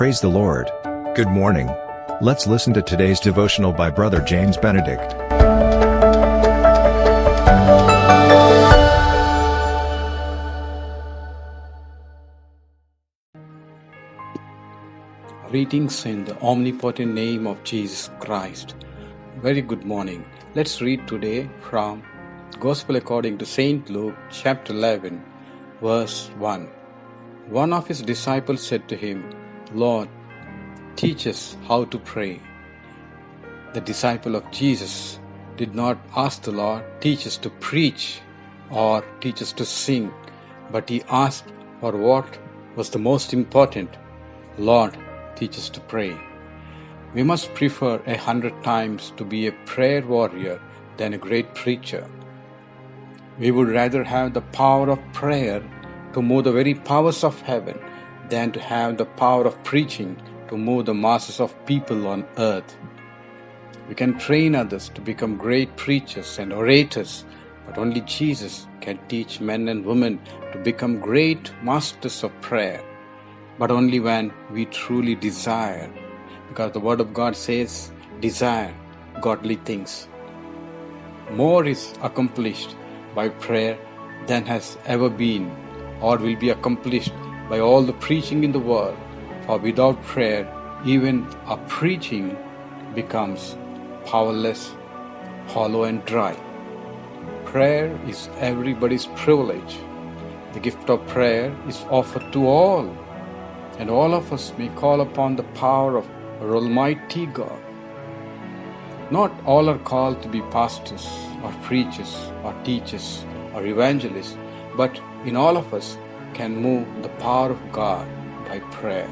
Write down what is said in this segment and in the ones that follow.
Praise the Lord. Good morning. Let's listen to today's devotional by Brother James Benedict. Greetings in the omnipotent name of Jesus Christ. Very good morning. Let's read today from Gospel according to St. Luke, chapter 11, verse 1. One of his disciples said to him, Lord, teach us how to pray. The disciple of Jesus did not ask the Lord, teach us to preach or teach us to sing, but he asked for what was the most important Lord, teach us to pray. We must prefer a hundred times to be a prayer warrior than a great preacher. We would rather have the power of prayer to move the very powers of heaven than to have the power of preaching to move the masses of people on earth. We can train others to become great preachers and orators, but only Jesus can teach men and women to become great masters of prayer but only when we truly desire. Because the Word of God says, desire godly things. More is accomplished by prayer than has ever been or will be accomplished by all the preaching in the world. For without prayer, even a preaching becomes powerless, hollow, and dry. Prayer is everybody's privilege. The gift of prayer is offered to all and all of us may call upon the power of our Almighty God. Not all are called to be pastors or preachers or teachers or evangelists, but in all of us can move the power of God by prayer.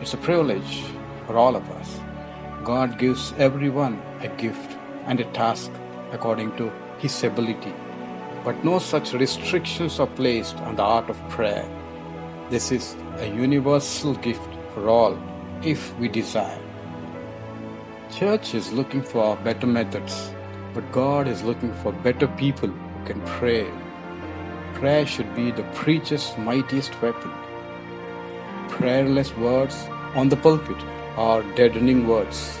It's a privilege for all of us. God gives everyone a gift and a task according to his ability, but no such restrictions are placed on the art of prayer. This is a universal gift for all if we desire. Church is looking for better methods, but God is looking for better people who can pray. Prayer should be the preacher's mightiest weapon. Prayerless words on the pulpit are deadening words.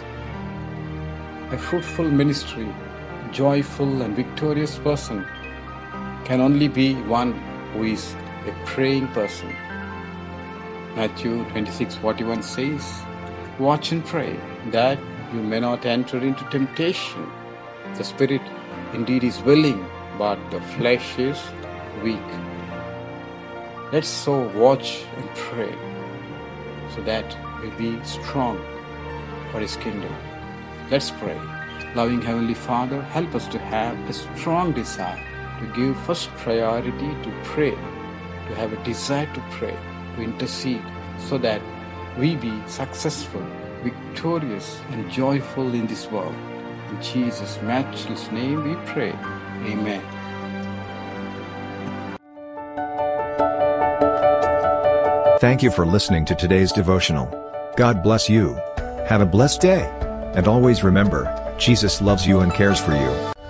A fruitful ministry, joyful and victorious person can only be one who is a praying person. Matthew 26 41 says, Watch and pray that you may not enter into temptation. The spirit indeed is willing, but the flesh is weak. Let's so watch and pray so that we be strong for His kingdom. Let's pray. Loving Heavenly Father, help us to have a strong desire to give first priority to pray, to have a desire to pray to intercede so that we be successful, victorious, and joyful in this world. In Jesus' matchless name we pray. Amen. Thank you for listening to today's devotional. God bless you. Have a blessed day. And always remember, Jesus loves you and cares for you.